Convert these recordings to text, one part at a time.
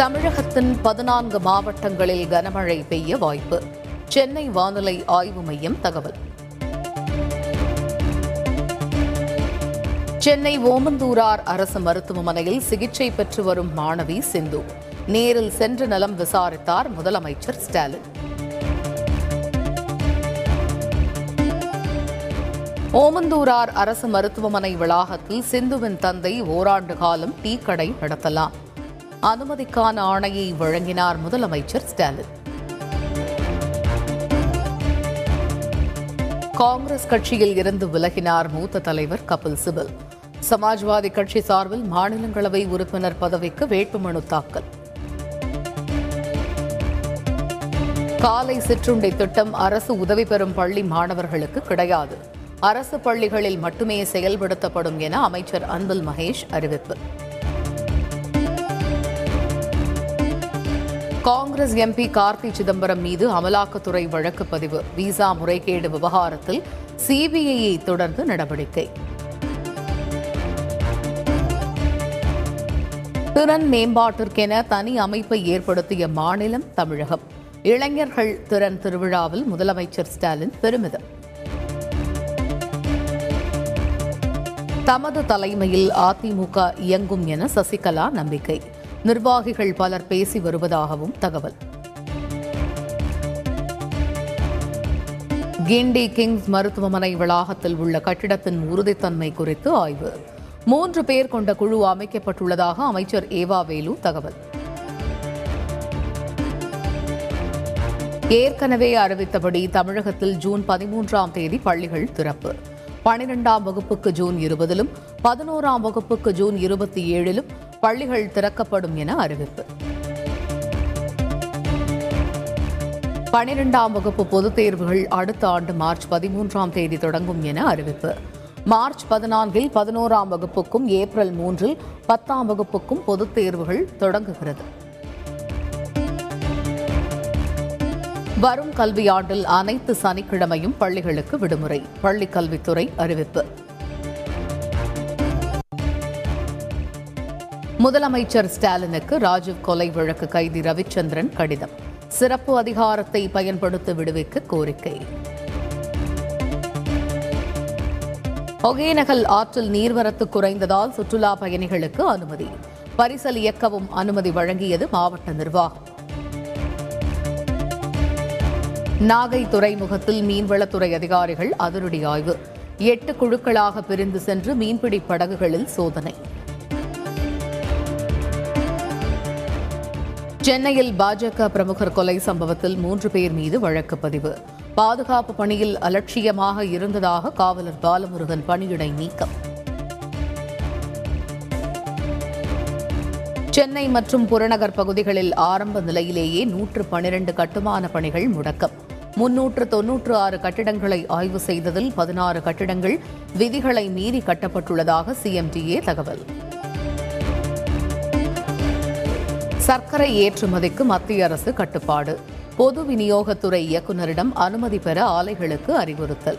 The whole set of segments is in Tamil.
தமிழகத்தின் பதினான்கு மாவட்டங்களில் கனமழை பெய்ய வாய்ப்பு. சென்னை வானிலை ஆய்வு மையம் தகவல். சென்னை ஓமந்தூரார் அரசு மருத்துவமனையில் சிகிச்சை பெற்று வரும் மாணவி சிந்து. நேரில் சென்று நலம் விசாரித்தார் முதலமைச்சர் ஸ்டாலின். ஓமந்தூரார் அரசு மருத்துவமனை வளாகத்தில் சிந்துவின் தந்தை ஓராண்டு காலம் டீ கடை நடத்தலாம். அனுமதிக்கான ஆணையை வழங்கினார் முதலமைச்சர் ஸ்டாலின். காங்கிரஸ் கட்சியில் இருந்து விலகினார் மூத்த தலைவர் கபில் சிபல். சமாஜ்வாதி கட்சி சார்பில் மாநிலங்களவை உறுப்பினர் பதவிக்கு வேட்புமனு தாக்கல். காலை சிற்றுண்டை திட்டம் அரசு உதவி பெறும் பள்ளி மாணவர்களுக்கு கிடையாது. அரசு பள்ளிகளில் மட்டுமே செயல்படுத்தப்படும் என அமைச்சர் அன்பில் மகேஷ் அறிவிப்பு. காங்கிரஸ் எம்பி கார்த்தி சிதம்பரம் மீது அமலாக்கத்துறை வழக்கு பதிவு. விசா முறைகேடு விவகாரத்தில் சிபிஐயை தொடர்ந்து நடவடிக்கை. திறன் மேம்பாட்டிற்கென தனி அமைப்பை ஏற்படுத்திய மாநிலம் தமிழகம். இளைஞர்கள் திறன் திருவிழாவில் முதலமைச்சர் ஸ்டாலின் பெருமிதம். தமது தலைமையில் அதிமுக இயங்கும் என சசிகலா நம்பிக்கை. நிர்வாகிகள் பலர் பேசி வருவதாகவும் தகவல். கிண்டி கிங்ஸ் மருத்துவமனை வளாகத்தில் உள்ள கட்டிடத்தின் உறுதித்தன்மை குறித்து ஆய்வு. மூன்று பேர் கொண்ட குழு அமைக்கப்பட்டுள்ளதாக அமைச்சர் ஏவா வேலு தகவல். ஏற்கனவே அறிவித்தபடி தமிழகத்தில் ஜூன் பதிமூன்றாம் தேதி பள்ளிகள் திறப்பு. பனிரெண்டாம் வகுப்புக்கு ஜூன் இருபதிலும் பதினோராம் வகுப்புக்கு ஜூன் இருபத்தி ஏழிலும் பள்ளிகள் திறக்கப்படும் என அறிவிப்பு. பனிரெண்டாம் வகுப்பு பொதுத் தேர்வுகள் அடுத்த ஆண்டு மார்ச் பதிமூன்றாம் தேதி தொடங்கும் என அறிவிப்பு. மார்ச் பதினான்கில் பதினோராம் வகுப்புக்கும் ஏப்ரல் மூன்றில் பத்தாம் வகுப்புக்கும் பொதுத் தேர்வுகள் தொடங்குகிறது. வரும் கல்வியாண்டில் அனைத்து சனிக்கிழமையும் பள்ளிகளுக்கு விடுமுறை. பள்ளிக்கல்வித்துறை அறிவிப்பு. முதலமைச்சர் ஸ்டாலினுக்கு ராஜீவ் கொலை வழக்கு கைதி ரவிச்சந்திரன் கடிதம். சிறப்பு அதிகாரத்தை பயன்படுத்த விடுவிக்க கோரிக்கை. ஒகேனகல் ஆற்றில் நீர்வரத்து குறைந்ததால் சுற்றுலா பயணிகளுக்கு அனுமதி. பரிசல் இயக்கவும் அனுமதி வழங்கியது மாவட்ட நிர்வாகம். நாகை துறைமுகத்தில் மீன்வளத்துறை அதிகாரிகள் அதிரடி ஆய்வு. எட்டு குழுக்களாக பிரிந்து சென்று மீன்பிடி படகுகளில் சோதனை. சென்னையில் பாஜக பிரமுகர் கொலை சம்பவத்தில் மூன்று பேர் மீது வழக்கு பதிவு. பாதுகாப்பு பணியில் அலட்சியமாக இருந்ததாக காவலர் பாலமுருகன் பணியிடை நீக்கம். சென்னை மற்றும் புறநகர் பகுதிகளில் ஆரம்ப நிலையிலேயே நூற்று பனிரெண்டு கட்டுமான பணிகள் முடக்கம். முன்னூற்று தொன்னூற்று ஆறு கட்டிடங்களை ஆய்வு செய்ததில் பதினாறு கட்டிடங்கள் விதிகளை மீறி கட்டப்பட்டுள்ளதாக சிஎம்டிஏ தகவல். சர்க்கரை ஏற்றுமதிக்கு மத்திய அரசு கட்டுப்பாடு. பொது விநியோகத்துறை இயக்குநரிடம் அனுமதி பெற ஆலைகளுக்கு அறிவுறுத்தல்.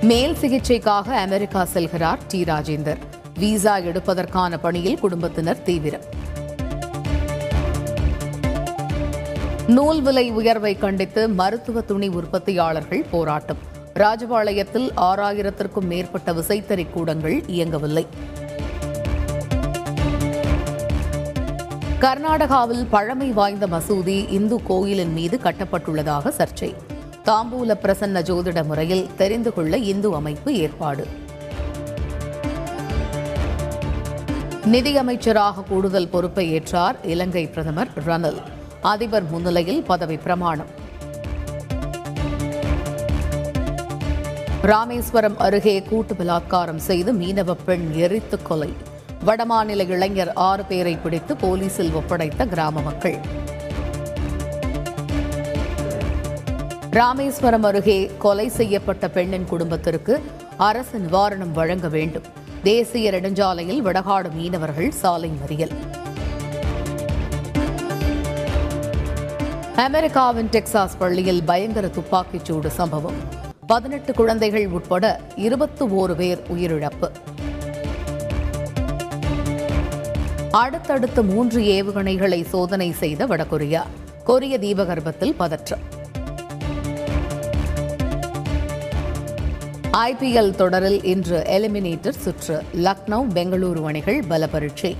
மேல் சிகிச்சைக்காக அமெரிக்கா செல்கிறார் டி. ராஜேந்தர். விசா எடுப்பதற்கான பணியில் குடும்பத்தினர் தீவிரம். நூல் விலை உயர்வை கண்டித்து மருத்துவ துணி உற்பத்தியாளர்கள் போராட்டம். ராஜபாளையத்தில் ஆறாயிரத்திற்கும் மேற்பட்ட விசைத்தறி கூடங்கள் இயங்கவில்லை. கர்நாடகாவில் பழமை வாய்ந்த மசூதி இந்து கோயிலின் மீது கட்டப்பட்டுள்ளதாக சர்ச்சை. தாம்பூல பிரசன்ன ஜோதிட முறையில் தெரிந்து கொள்ள இந்து அமைப்பு ஏற்பாடு. நிதியமைச்சராக கூடுதல் பொறுப்பை ஏற்றார் இலங்கை பிரதமர் ரணில். அதிபர் முன்னிலையில் பதவி பிரமாணம். ராமேஸ்வரம் அருகே கூட்டு பலாத்காரம் செய்து மீனவ பெண் எரித்து கொலை. வடமாநில இளைஞர் ஆறு பேரை பிடித்து போலீசில் ஒப்படைத்த கிராம மக்கள். ராமேஸ்வரம் அருகே கொலை செய்யப்பட்ட பெண்ணின் குடும்பத்திற்கு அரசு நிவாரணம் வழங்க வேண்டும். தேசிய நெடுஞ்சாலையில் வடகாடு மீனவர்கள் சாலை மறியல். அமெரிக்காவின் டெக்சாஸ் பள்ளியில் பயங்கர துப்பாக்கிச்சூடு சம்பவம். பதினெட்டு குழந்தைகள் உட்பட இருபத்து ஓரு பேர் உயிரிழப்பு. அடுத்தடுத்து மூன்று ஏவுகணைகளை சோதனை செய்த வடகொரியா கொரிய தீபகற்பத்தில் பதற்றம். ஐபிஎல் தொடரில் இன்று எலிமினேட்டர் சுற்று லக்னோ பெங்களூரு அணிகள் பல பரீட்சை